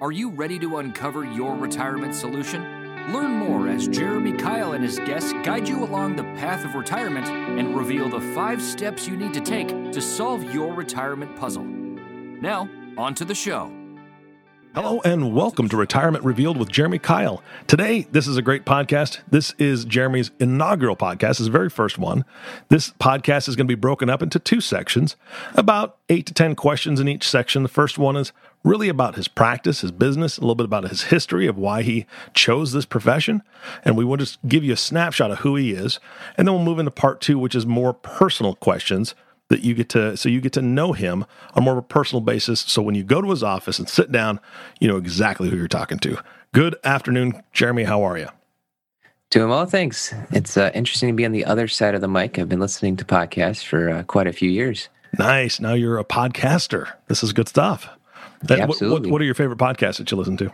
Are you ready to uncover your retirement solution? Learn more as Jeremy Keil and his guests guide you along the path of retirement and reveal the five steps you need to take to solve your retirement puzzle. Now, on to the show. Hello and welcome to Retirement Revealed with Jeremy Keil. Today, this is a great podcast. This is Jeremy's inaugural podcast, his very first one. This podcast is going to be broken up into two sections, about eight to 10 questions in each section. The first one is really about his practice, his business, a little bit about his history of why he chose this profession. And we will just give you a snapshot of who he is. And then we'll move into part two, which is more personal questions that you get to so you get to know him on more of a personal basis. So when you go to his office and sit down you know exactly who you're talking to. Good afternoon jeremy. How are you? Doing well thanks. It's uh, interesting to be on the other side of the mic. I've been listening to podcasts for uh, quite a few years. Nice. Now you're a podcaster. This is good stuff that, yeah, absolutely. What, what, are your favorite podcasts that you listen to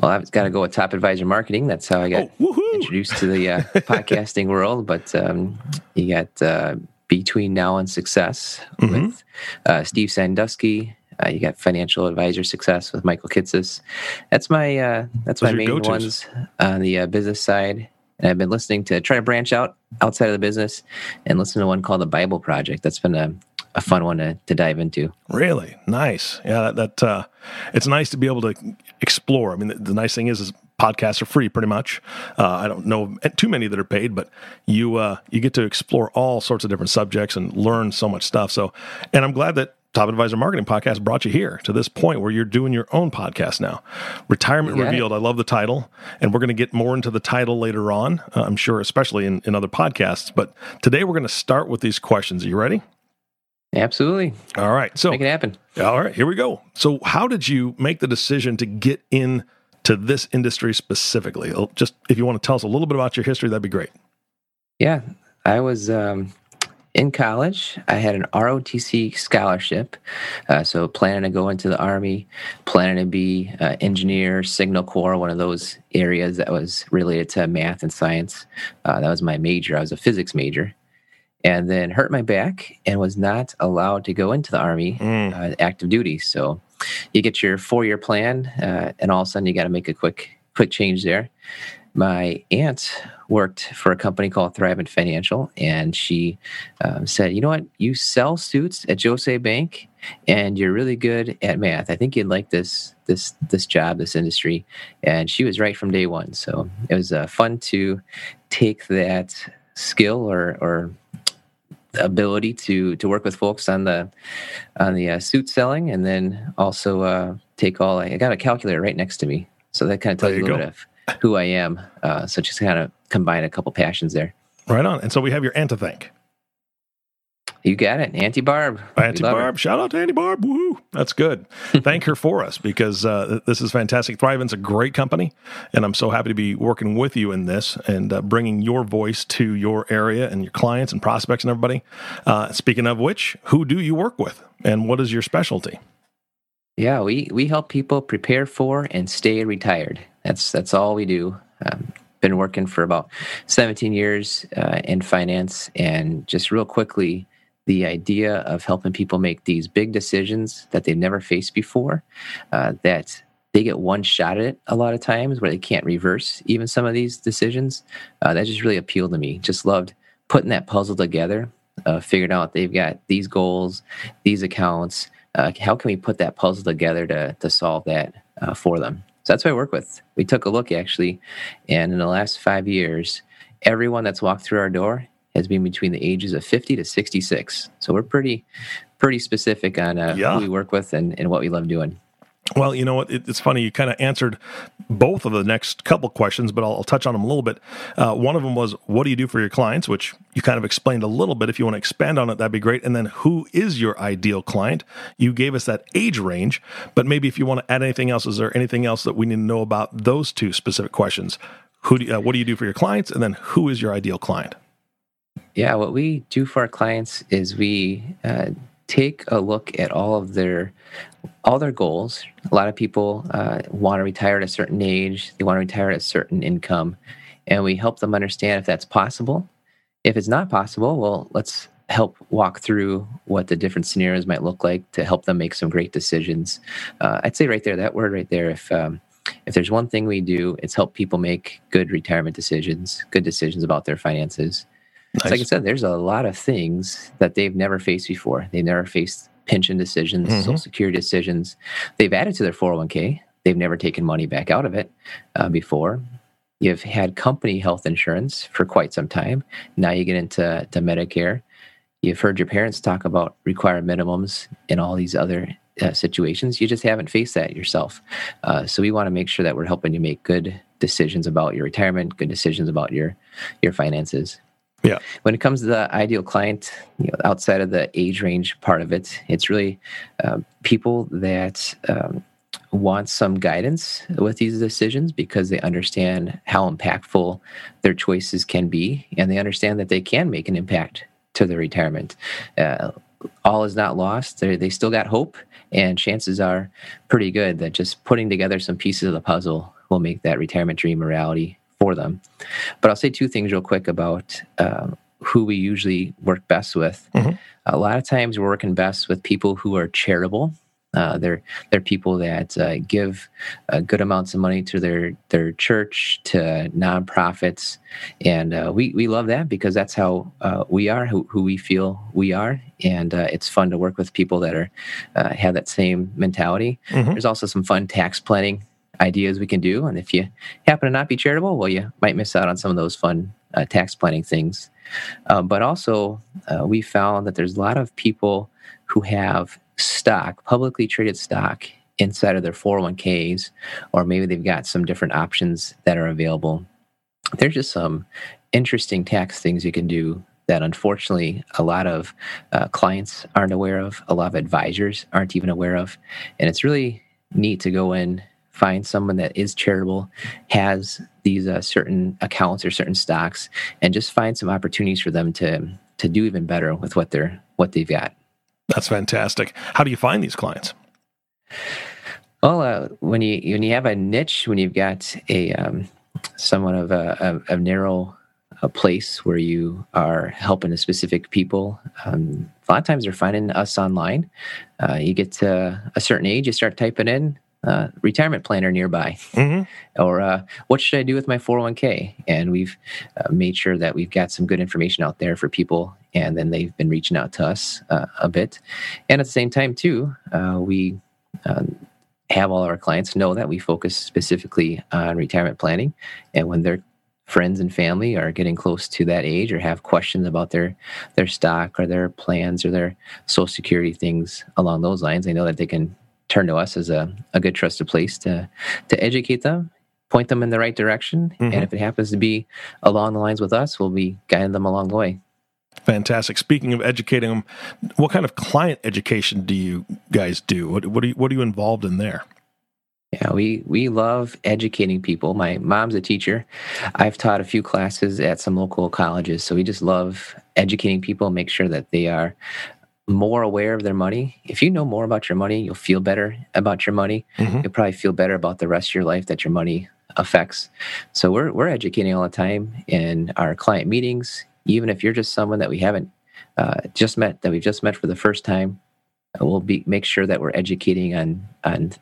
well, I've got to go with Top Advisor Marketing. That's how I got oh, introduced to the uh, podcasting world. But um, you got uh, between now and success mm-hmm. with uh, Steve Sanduski. Uh, you got financial advisor success with Michael Kitces. That's my uh, that's Those my main go-tos. ones on the uh, business side. And I've been listening to try to branch out outside of the business and listen to one called the Bible Project. That's been a, a fun one to, to dive into. Really nice. Yeah, that, that uh, it's nice to be able to explore. I mean, the, the nice thing is, is podcasts are free pretty much. Uh, I don't know too many that are paid, but you uh, you get to explore all sorts of different subjects and learn so much stuff. So, and I'm glad that Top Advisor Marketing Podcast brought you here to this point where you're doing your own podcast now. Retirement Revealed. I love the title, and we're going to get more into the title later on. Uh, I'm sure, especially in, in other podcasts. But today we're going to start with these questions. Are you ready? Absolutely. All right. So make it happen. All right. Here we go. So, how did you make the decision to get in to this industry specifically? Just if you want to tell us a little bit about your history, that'd be great. Yeah, I was um, in college. I had an ROTC scholarship, uh, so planning to go into the Army, planning to be uh, engineer, Signal Corps, one of those areas that was related to math and science. Uh, that was my major. I was a physics major. And then hurt my back and was not allowed to go into the Army mm. Uh, active duty. So you get your four year plan, uh, and all of a sudden you got to make a quick quick change there. My aunt worked for a company called Thrivent Financial, and she um, said, "You know what? You sell suits at Jos. A. Bank, and you're really good at math. I think you'd like this this this job, this industry." And she was right from day one. So it was uh, fun to take that skill or or ability to to work with folks on the on the uh, suit selling, and then also uh, take all. I got a calculator right next to me, so that kind of tells you, you a little go. bit of who I am. Uh, so just kind of combine a couple passions there. Right on. And so we have your thank. You got it, Auntie Barb. Auntie Barb, shout out to Auntie Barb. Woohoo! That's good. Thank her for us because uh, this is fantastic. Thrivent's a great company, and I'm so happy to be working with you in this and uh, bringing your voice to your area and your clients and prospects and everybody. Uh, speaking of which, who do you work with, and what is your specialty? Yeah, we we help people prepare for and stay retired. That's that's all we do. Um, been working for about 17 years uh, in finance, and just real quickly the idea of helping people make these big decisions that they've never faced before, uh, that they get one shot at it a lot of times where they can't reverse even some of these decisions. Uh, that just really appealed to me. Just loved putting that puzzle together, uh, figured out they've got these goals, these accounts. Uh, how can we put that puzzle together to, to solve that uh, for them? So that's what I work with. We took a look actually, and in the last five years, everyone that's walked through our door has been between the ages of 50 to 66. So we're pretty pretty specific on uh, yeah. who we work with and, and what we love doing. Well, you know what? It's funny. You kind of answered both of the next couple questions, but I'll, I'll touch on them a little bit. Uh, one of them was, "What do you do for your clients?" Which you kind of explained a little bit. If you want to expand on it, that'd be great. And then, who is your ideal client? You gave us that age range, but maybe if you want to add anything else, is there anything else that we need to know about those two specific questions? Who? Do you, uh, what do you do for your clients? And then, who is your ideal client? Yeah, what we do for our clients is we uh, take a look at all of their all their goals. A lot of people uh, want to retire at a certain age. They want to retire at a certain income, and we help them understand if that's possible. If it's not possible, well, let's help walk through what the different scenarios might look like to help them make some great decisions. Uh, I'd say right there, that word right there, if um, if there's one thing we do, it's help people make good retirement decisions, good decisions about their finances. Nice. Like I said, there's a lot of things that they've never faced before. They've never faced pension decisions, mm-hmm. social security decisions. They've added to their 401k. They've never taken money back out of it uh, before. You've had company health insurance for quite some time. Now you get into to Medicare. You've heard your parents talk about required minimums and all these other uh, situations. You just haven't faced that yourself. Uh, so we want to make sure that we're helping you make good decisions about your retirement, good decisions about your your finances. Yeah. When it comes to the ideal client, you know, outside of the age range part of it, it's really uh, people that um, want some guidance with these decisions because they understand how impactful their choices can be, and they understand that they can make an impact to their retirement. Uh, all is not lost. They're, they still got hope, and chances are pretty good that just putting together some pieces of the puzzle will make that retirement dream a reality for them. But I'll say two things real quick about um, who we usually work best with. Mm-hmm. A lot of times we're working best with people who are charitable. Uh, they're they're people that uh, give uh, good amounts of money to their their church to nonprofits, and uh, we we love that because that's how uh, we are, who, who we feel we are, and uh, it's fun to work with people that are have that same mentality. Mm-hmm. There's also some fun tax planning ideas we can do. And if you happen to not be charitable, well, you might miss out on some of those fun uh, tax planning things. Uh, but also, uh, we found that there's a lot of people who have stock, publicly traded stock, inside of their 401ks, or maybe they've got some different options that are available. There's just some interesting tax things you can do that unfortunately a lot of uh, clients aren't aware of, a lot of advisors aren't even aware of. And it's really neat to go in find someone that is charitable, has these uh, certain accounts or certain stocks, and just find some opportunities for them to to do even better with what they're what they've got. That's fantastic. How do you find these clients? Well, uh, when you when you have a niche, when you've got a um, somewhat of a, a, a narrow a place where you are helping a specific people. Um, a lot of times they're finding us online. Uh, you get to a certain age, you start typing in uh, retirement planner nearby. Mm-hmm. or uh, what should i do with my 401k and we've uh, made sure that we've got some good information out there for people and then they've been reaching out to us uh, a bit. And at the same time too uh, we um, have all our clients know that we focus specifically on retirement planning. And when their friends and family are getting close to that age or have questions about their their stock or their plans or their social security things along those lines they know that they can turn to us as a, a good trusted place to to educate them point them in the right direction mm-hmm. and if it happens to be along the lines with us we'll be guiding them along the way fantastic speaking of educating them what kind of client education do you guys do what, what are you what are you involved in there yeah, we we love educating people. My mom's a teacher. I've taught a few classes at some local colleges, so we just love educating people, make sure that they are more aware of their money. If you know more about your money, you'll feel better about your money. Mm-hmm. You'll probably feel better about the rest of your life that your money affects. So we're we're educating all the time in our client meetings. Even if you're just someone that we haven't uh, just met, that we've just met for the first time, we'll be make sure that we're educating on on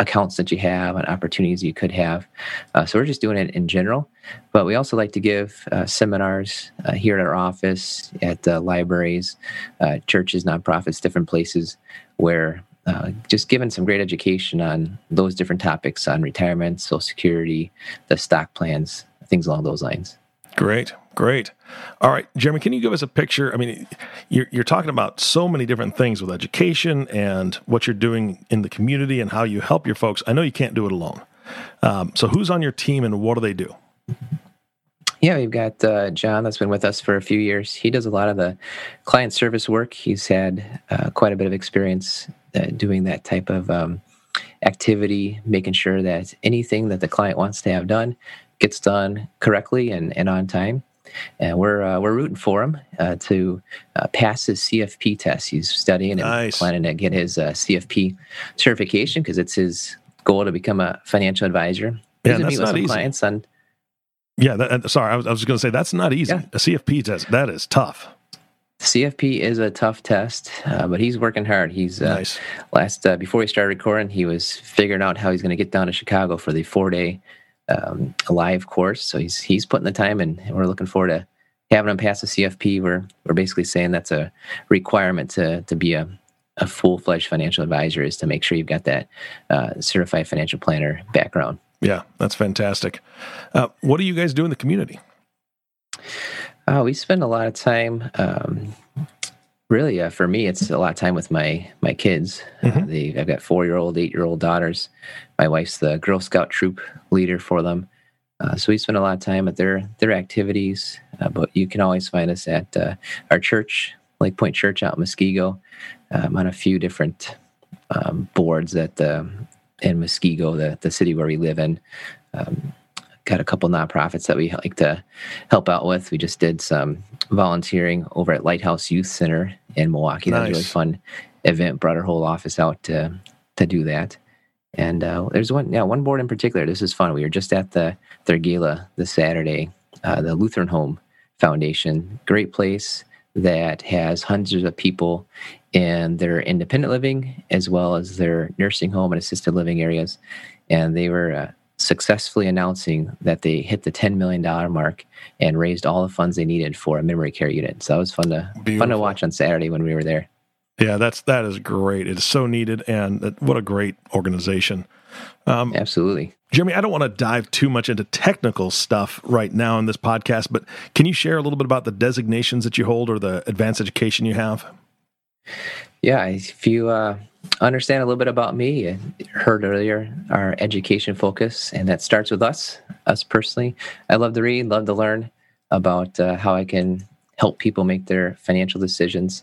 accounts that you have and opportunities you could have. Uh, so we're just doing it in general, but we also like to give uh, seminars uh, here at our office, at libraries, uh, churches, nonprofits, different places where uh, just giving some great education on those different topics on retirement, social security, the stock plans, things along those lines. Great, great. All right, Jeremy, can you give us a picture? I mean, you're, you're talking about so many different things with education and what you're doing in the community and how you help your folks. I know you can't do it alone. Um, so, who's on your team and what do they do? Yeah, we've got uh, John that's been with us for a few years. He does a lot of the client service work. He's had uh, quite a bit of experience uh, doing that type of um, activity, making sure that anything that the client wants to have done gets done correctly and, and on time. And we're uh, we're rooting for him uh, to uh, pass his CFP test. He's studying and nice. planning to get his uh, CFP certification because it's his goal to become a financial advisor. Yeah, that's not easy. Clients on, yeah, that, sorry, I was, I was going to say that's not easy. Yeah. A CFP test that is tough. CFP is a tough test, uh, but he's working hard. He's uh, nice. last uh, before we started recording, he was figuring out how he's going to get down to Chicago for the four day um, live course. So he's he's putting the time in, and we're looking forward to having him pass the CFP. We're we're basically saying that's a requirement to to be a a full fledged financial advisor is to make sure you've got that uh, certified financial planner background. Yeah, that's fantastic. Uh, what do you guys do in the community? Uh, we spend a lot of time. Um, really, uh, for me, it's a lot of time with my my kids. Mm-hmm. They, I've got four year old, eight year old daughters. My wife's the Girl Scout troop leader for them. Uh, so we spend a lot of time at their their activities. Uh, but you can always find us at uh, our church, Lake Point Church out in Muskego. Um, on a few different um, boards at the in Muskego, the the city where we live in. Um, got a couple nonprofits that we like to help out with. We just did some volunteering over at Lighthouse Youth Center in Milwaukee. Nice. That was a really fun event. Brought our whole office out to to do that. And uh, there's one, yeah, one board in particular. This is fun. We were just at the their gala this Saturday. Uh, the Lutheran Home Foundation, great place that has hundreds of people in their independent living as well as their nursing home and assisted living areas. And they were uh, successfully announcing that they hit the $10 million mark and raised all the funds they needed for a memory care unit. So that was fun to Beautiful. fun to watch on Saturday when we were there. Yeah, that's that is great. It is so needed, and what a great organization. Um, Absolutely, Jeremy. I don't want to dive too much into technical stuff right now in this podcast, but can you share a little bit about the designations that you hold or the advanced education you have? Yeah, if you uh, understand a little bit about me, you heard earlier our education focus, and that starts with us, us personally. I love to read, love to learn about uh, how I can help people make their financial decisions.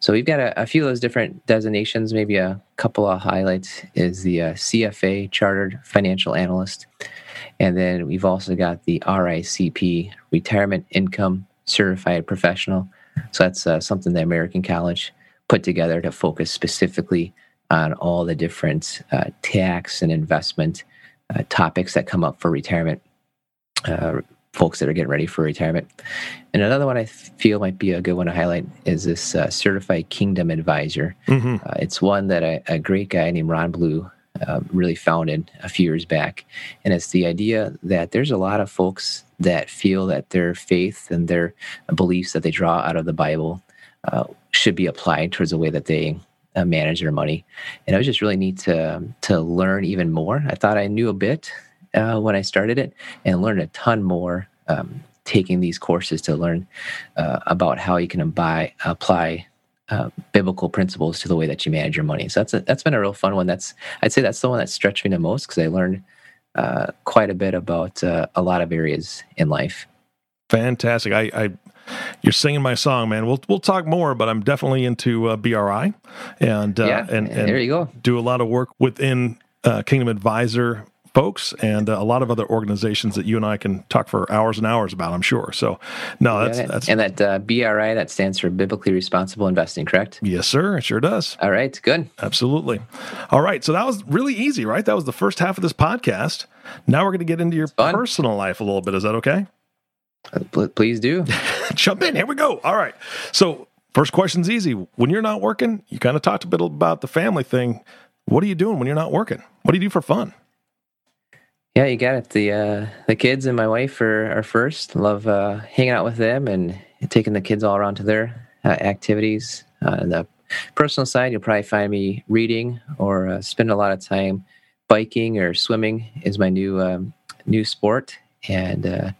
So we've got a, a, few of those different designations. Maybe a couple of highlights is the uh, CFA Chartered Financial Analyst, and then we've also got the RICP Retirement Income Certified Professional. So that's uh, something that American College put together to focus specifically on all the different uh, tax and investment uh, topics that come up for retirement uh, folks that are getting ready for retirement. And another one I feel might be a good one to highlight is this uh, Certified Kingdom Advisor. Mm-hmm. Uh, it's one that a, a, great guy named Ron Blue uh, really founded a few years back. And it's the idea that there's a lot of folks that feel that their faith and their beliefs that they draw out of the Bible uh, should be applied towards the way that they uh, manage their money. And it was just really neat to to learn even more. I thought I knew a bit uh, when I started it, and learned a ton more um, taking these courses to learn uh, about how you can buy, apply uh, biblical principles to the way that you manage your money. So that's a, that's been a real fun one. That's I'd say that's the one that stretched me the most because I learned uh, quite a bit about uh, a lot of areas in life. Fantastic. I, I you're singing my song, man. We'll we'll talk more, but I'm definitely into uh, BRI, and uh, yeah, and, and there you go. Do a lot of work within uh, Kingdom Advisor folks and uh, a lot of other organizations that you and I can talk for hours and hours about. I'm sure. So, no, that's that's and that uh, BRI that stands for Biblically Responsible Investing, correct? Yes, sir. It sure does. All right, good. Absolutely. All right. So that was really easy, right? That was the first half of this podcast. Now we're going to get into your personal life a little bit. Is that okay? Please do. Jump in. Here we go. All right. So, first question's easy. When you're not working, you kind of talked a bit about the family thing. What are you doing when you're not working? What do you do for fun? Yeah, you got it. The uh, the kids and my wife are, are first. Love uh, hanging out with them and taking the kids all around to their uh, activities. Uh, the personal side, you'll probably find me reading or uh, spend a lot of time biking or swimming. Is my new um, new sport, and uh,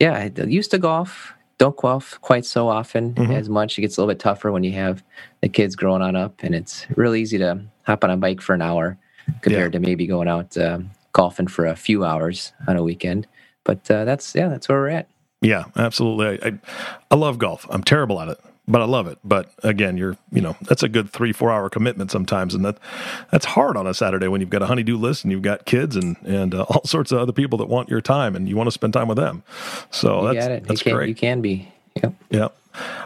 yeah, I used to golf. Don't golf quite so often mm-hmm. as much. It gets a little bit tougher when you have the kids growing on up, and it's really easy to hop on a bike for an hour compared yeah. to maybe going out um, golfing for a few hours on a weekend. But uh, that's yeah, that's where we're at. Yeah, absolutely. I, I, I love golf. I'm terrible at it, but I love it. But again, you're you know that's a good three four hour commitment sometimes, and that that's hard on a Saturday when you've got a honeydew list and you've got kids and and uh, all sorts of other people that want your time and you want to spend time with them. So you that's that's you can, great. You can be. Yep. Yep.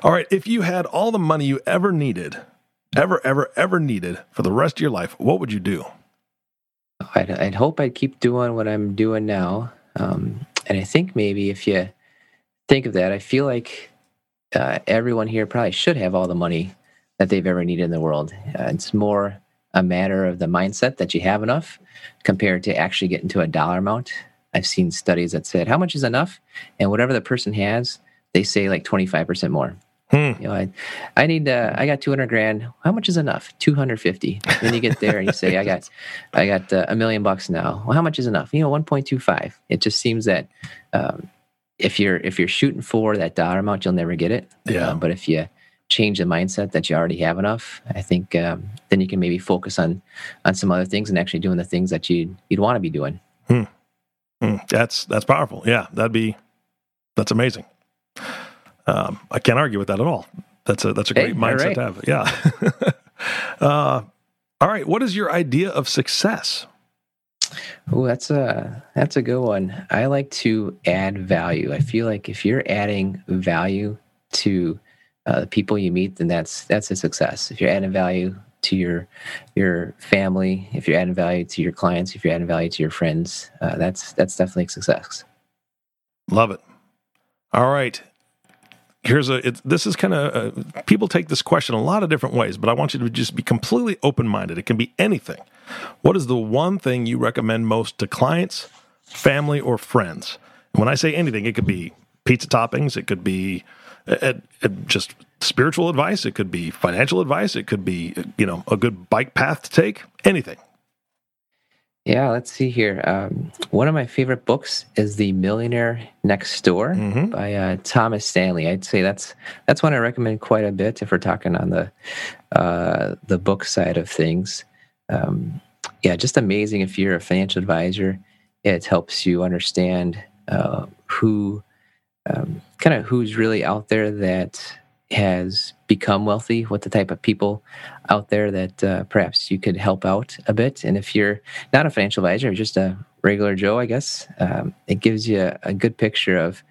All right. If you had all the money you ever needed, ever ever ever needed for the rest of your life, what would you do? I'd, I'd hope I'd keep doing what I'm doing now. Um, and I think maybe if you think of that, I feel like uh, everyone here probably should have all the money that they've ever needed in the world. Uh, it's more a matter of the mindset that you have enough compared to actually getting to a dollar amount. I've seen studies that said how much is enough, and whatever the person has, they say like 25% more. Hmm. You know, I, I need, uh, I got 200 grand. How much is enough? 250. Then you get there and you say, I got, I got uh, a million bucks now. Well, how much is enough? You know, 1.25. It just seems that, um, if you're, if you're shooting for that dollar amount, you'll never get it. Yeah. Um, but if you change the mindset that you already have enough, I think, um, then you can maybe focus on, on some other things and actually doing the things that you you'd want to be doing. Hmm. Hmm. That's, that's powerful. Yeah. That'd be, that's amazing. Um, I can't argue with that at all. That's a that's a great hey, mindset right. to have. Yeah. uh, all right. What is your idea of success? Oh, that's a that's a good one. I like to add value. I feel like if you're adding value to uh, the people you meet, then that's that's a success. If you're adding value to your your family, if you're adding value to your clients, if you're adding value to your friends, uh, that's that's definitely a success. Love it. All right here's a it, this is kind of uh, people take this question a lot of different ways but i want you to just be completely open-minded. It can be anything. What is the one thing you recommend most to clients family or friends? And when i say anything it could be pizza toppings it could be just spiritual advice it could be financial advice it could be you know a good bike path to take anything yeah, let's see here. Um, one of my favorite books is The Millionaire Next Door mm-hmm. by uh, Thomas Stanley. I'd say that's that's one I recommend quite a bit if we're talking on the uh, the book side of things. Um, yeah, just amazing if you're a financial advisor. It helps you understand uh, who um, kind of who's really out there that has become wealthy, what the type of people out there that uh, perhaps you could help out a bit. And if you're not a financial advisor, just a regular Joe, I guess, um, it gives you a, a good picture of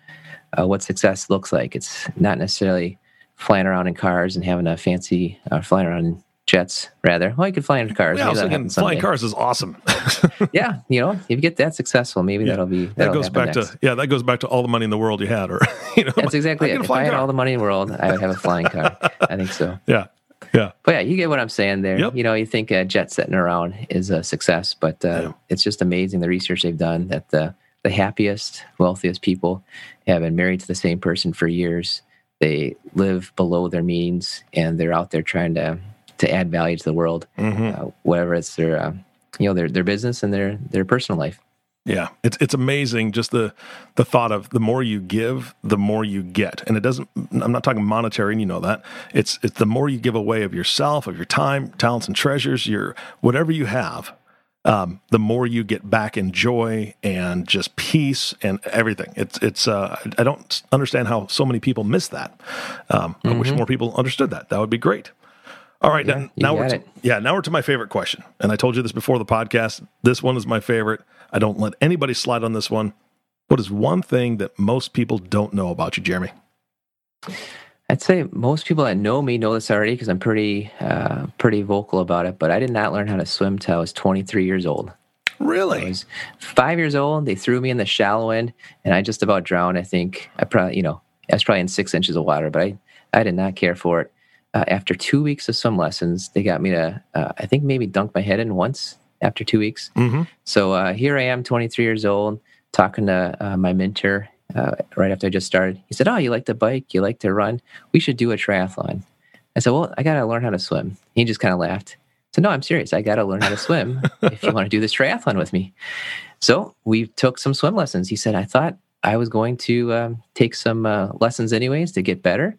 uh, what success looks like. It's not necessarily flying around in cars and having a fancy, uh, flying around jets rather. Well, you could fly in cars. Yeah, I flying cars is awesome. yeah, you know, if you get that successful, maybe yeah. that'll be that'll that goes back next. to yeah, that goes back to all the money in the world you had, or you know, that's exactly it. If I had car. all the money in the world, I would have a flying car. I think so. Yeah. Yeah. But yeah, you get what I'm saying there. Yep. You know, you think a jet setting around is a success, but uh, yeah. it's just amazing the research they've done that the the happiest, wealthiest people have been married to the same person for years. They live below their means and they're out there trying to to add value to the world, mm-hmm. uh, whatever it's their uh, you know their their business and their their personal life. Yeah, it's it's amazing just the the thought of the more you give, the more you get, and it doesn't. I'm not talking monetary, and you know that. It's it's the more you give away of yourself, of your time, talents, and treasures, your whatever you have. Um, the more you get back in joy and just peace and everything. It's it's. Uh, I don't understand how so many people miss that. Um, mm-hmm. I wish mm-hmm. more people understood that. That would be great. All right, yeah, now, now we're to, yeah now we're to my favorite question, and I told you this before the podcast. This one is my favorite. I don't let anybody slide on this one. What is one thing that most people don't know about you, Jeremy? I'd say most people that know me know this already because I'm pretty uh, pretty vocal about it. But I did not learn how to swim till I was 23 years old. Really? I was five years old. They threw me in the shallow end, and I just about drowned. I think I probably, you know, I was probably in six inches of water, but I I did not care for it uh, after two weeks of swim lessons, they got me to, uh, I think, maybe dunk my head in once after two weeks. Mm-hmm. So uh, here I am, 23 years old, talking to uh, my mentor uh, right after I just started. He said, Oh, you like to bike? You like to run? We should do a triathlon. I said, Well, I got to learn how to swim. He just kind of laughed. So no, I'm serious. I got to learn how to swim if you want to do this triathlon with me. So we took some swim lessons. He said, I thought I was going to um, take some uh, lessons anyways to get better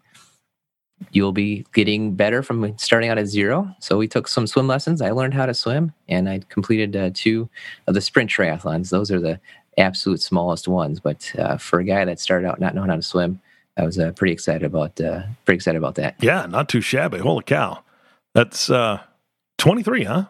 you'll be getting better from starting out at zero. So we took some swim lessons. I learned how to swim, and I completed uh, two of the sprint triathlons. Those are the absolute smallest ones. But uh, for a guy that started out not knowing how to swim, I was uh, pretty excited about uh, pretty excited about that. Yeah, not too shabby. Holy cow! That's uh, 23, huh?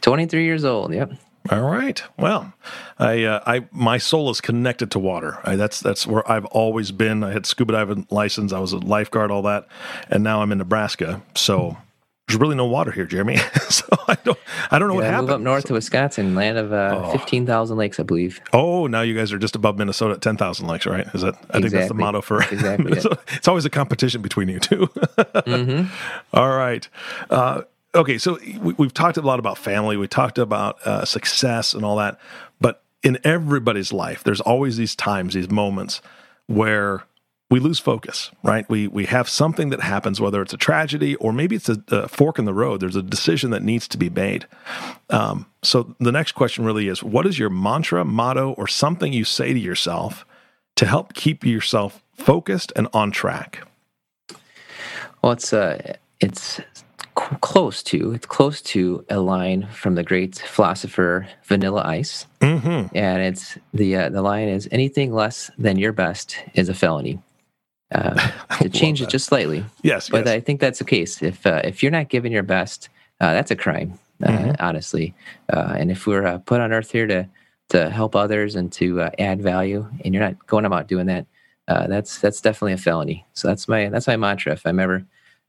23 years old. Yep. All right. Well, I, uh, I, my soul is connected to water. I, that's that's where I've always been. I had scuba diving license. I was a lifeguard, all that, and now I'm in Nebraska. So, there's really no water here, Jeremy. so I don't I don't know what Yeah, happened. move up north to Wisconsin, land of uh, Oh. 15,000 lakes, I believe. Oh, now you guys are just above Minnesota at 10,000 lakes, right? Is that I think that's the motto for Exactly it. It's always a competition between you two. hmm All right. Uh, okay, so we, we've talked a lot about family. We talked about uh, success and all that. But in everybody's life, there's always these times, these moments where we lose focus, right? We we have something that happens, whether it's a tragedy or maybe it's a, a fork in the road. There's a decision that needs to be made. Um, so the next question really is: What is your mantra, motto, or something you say to yourself to help keep yourself focused and on track? Well, it's uh, it's close to it's close to a line from the great philosopher Vanilla Ice, Mm-hmm. and it's the uh, the line is anything less than your best is a felony. Uh, to change it just slightly, Yes, but yes. I think that's the case. If uh, if you're not giving your best, uh, that's a crime, uh, Mhm. honestly. Uh, and if we're uh, put on earth here to to help others and to uh, add value, and you're not going about doing that, uh, that's that's definitely a felony. So that's my that's my mantra. If I'm ever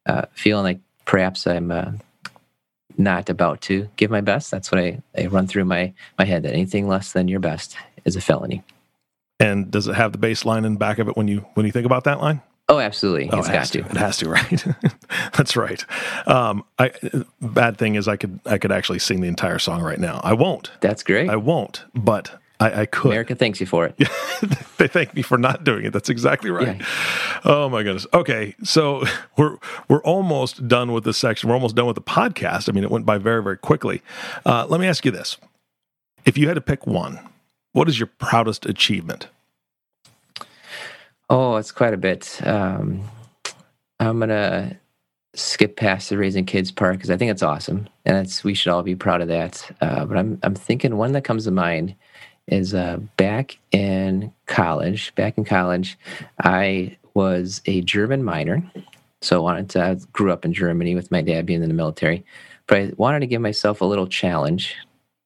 uh, feeling like perhaps I'm uh, not about to give my best, that's what I, I run through my my head. That anything less than your best is a felony. And does it have the bass line in back of it when you when you think about that line? Oh, absolutely, Oh, it's it got has to. It has to, right? That's right. Um, I bad thing is I could I could actually sing the entire song right now. I won't. That's great. I won't. But I, I could. America thanks you for it. they thank me for not doing it. That's exactly right. Oh my goodness. Okay, so we're we're almost done with this section. We're almost done with the podcast. I mean, it went by very very quickly. Uh, let me ask you this: If you had to pick one, what is your proudest achievement? Oh, it's quite a bit. Um, I'm gonna skip past the raising kids part because I think it's awesome, and it's we should all be proud of that. Uh, but I'm I'm thinking one that comes to mind is uh, back in college. Back in college, I was a German minor, so I wanted to. I grew up in Germany with my dad being in the military, but I wanted to give myself a little challenge.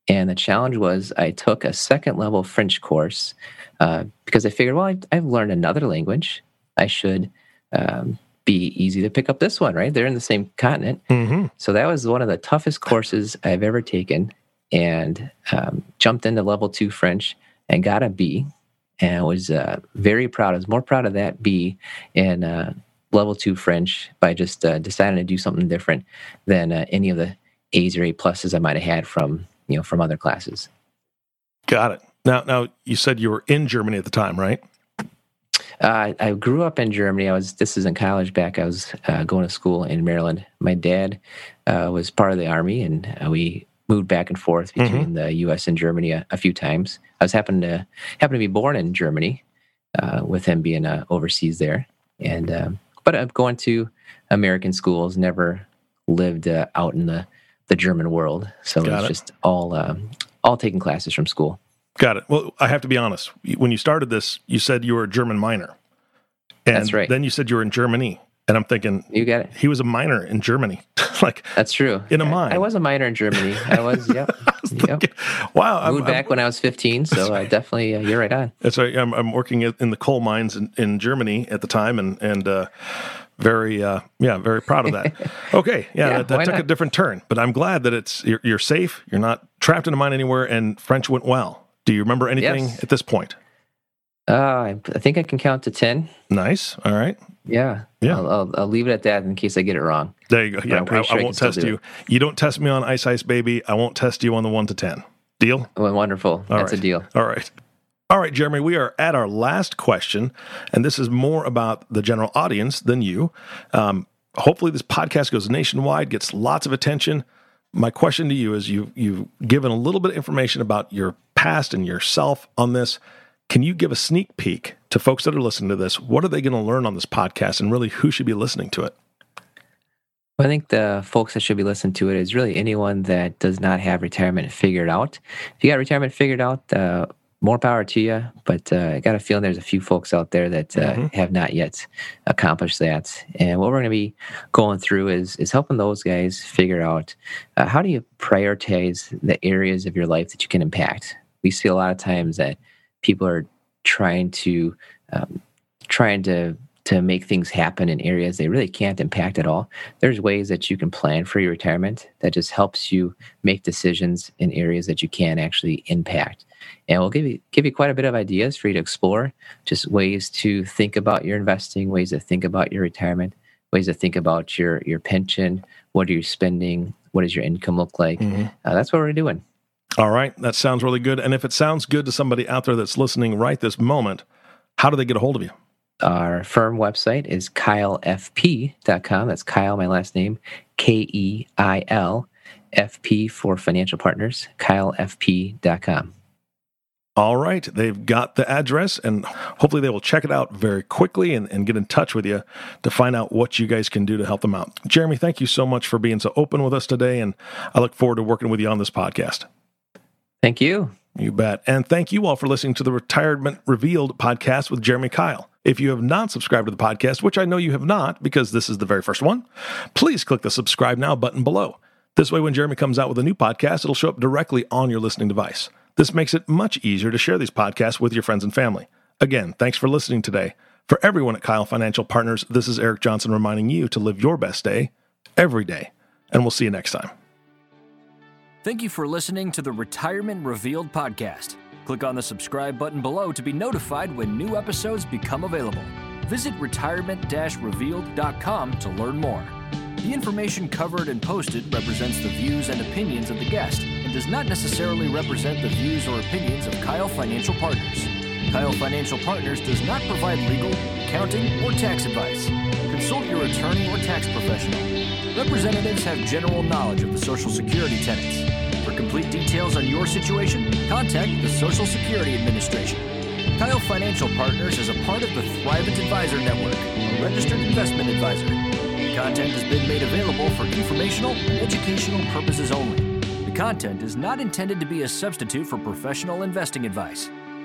And the challenge was I took a second level French course uh, because I figured, well, I, I've learned another language. I should um, be easy to pick up this one, right? They're in the same continent. Mm-hmm. So that was one of the toughest courses I've ever taken and um, jumped into level two French and got a B and was uh, very proud. I was more proud of that B in uh, level two French by just uh, deciding to do something different than uh, any of the A's or A pluses I might have had from, you know, from other classes. Got it. Now, now you said you were in Germany at the time, right? Uh, I grew up in Germany. I was this is in college back. I was uh, going to school in Maryland. My dad uh, was part of the army, and we moved back and forth between the U.S. and Germany a, a few times. I was happened to happen to be born in Germany, uh, with him being uh, overseas there, and um, but I'm going to American schools. Never lived uh, out in the the German world, so Got it's it. just all um, all taking classes from school. Got it. Well, I have to be honest. When you started this, you said you were a German minor. And That's right. Then you said you were in Germany. And I'm thinking, You got it. he was a minor in Germany. like, That's true. In a mine. I was a minor in Germany. I was. Yep. yep. wow. I'm, Moved I'm- back when I was 15, so I definitely uh, you're right on. That's right. I'm, I'm working in the coal mines in, in Germany at the time, and and uh, very uh, yeah, very proud of that. Okay, yeah, Yeah, that, that took a different turn, but I'm glad that it's you're, you're safe. You're not trapped in a mine anywhere, and French went well. Do you remember anything Yes. at this point? Uh, I, I think I can count to 10. Nice. All right. Yeah. Yeah. I'll, I'll, I'll leave it at that in case I get it wrong. There you go. Yeah, I'm pretty sure I I won't can test you. You don't test me on Ice Ice Baby. I won't test you on the one to ten. Deal. Well, wonderful. All That's right. a deal. All right. All right, Jeremy, we are at our last question, and this is more about the general audience than you. Um, hopefully, this podcast goes nationwide, gets lots of attention. My question to you is you, you've given a little bit of information about your past and yourself on this. Can you give a sneak peek to folks that are listening to this? What are they going to learn on this podcast, and really who should be listening to it? Well, I think the folks that should be listening to it is really anyone that does not have retirement figured out. If you got retirement figured out, uh, more power to you. But uh, I got a feeling there's a few folks out there that uh, Mhm. have not yet accomplished that. And what we're going to be going through is is helping those guys figure out uh, how do you prioritize the areas of your life that you can impact. We see a lot of times that people are trying to um, trying to to make things happen in areas they really can't impact at all. There's ways that you can plan for your retirement that just helps you make decisions in areas that you can actually impact. And we'll give you give you quite a bit of ideas for you to explore, just ways to think about your investing, ways to think about your retirement, ways to think about your your pension, what are you spending, what does your income look like. Mm-hmm. Uh, that's what we're doing. All right, that sounds really good. And if it sounds good to somebody out there that's listening right this moment, how do they get a hold of you? Our firm website is keilfp.com. That's Keil, my last name, K E I L F P for financial partners, keilfp.com. All right. They've got the address, and hopefully they will check it out very quickly and, and, get in touch with you to find out what you guys can do to help them out. Jeremy, thank you so much for being so open with us today, and I look forward to working with you on this podcast. Thank you. You bet. And thank you all for listening to the Retirement Revealed podcast with Jeremy Keil. If you have not subscribed to the podcast, which I know you have not because this is the very first one, please click the subscribe now button below. This way, when Jeremy comes out with a new podcast, it'll show up directly on your listening device. This makes it much easier to share these podcasts with your friends and family. Again, thanks for listening today. For everyone at Keil Financial Partners, this is Eric Johnson reminding you to live your best day every day. And we'll see you next time. Thank you for listening to the Retirement Revealed podcast. Click on the subscribe button below to be notified when new episodes become available. Visit retirement revealed.com to learn more. The information covered and posted represents the views and opinions of the guest and does not necessarily represent the views or opinions of Keil Financial Partners. Keil Financial Partners does not provide legal, accounting, or tax advice. Consult your attorney or tax professional. Representatives have general knowledge of the Social Security tenets. For complete details on your situation, contact the Social Security Administration. Keil Financial Partners is a part of the Thrivent Advisor Network, a registered investment advisor. Content has been made available for informational educational purposes only The content is not intended to be a substitute for professional investing advice.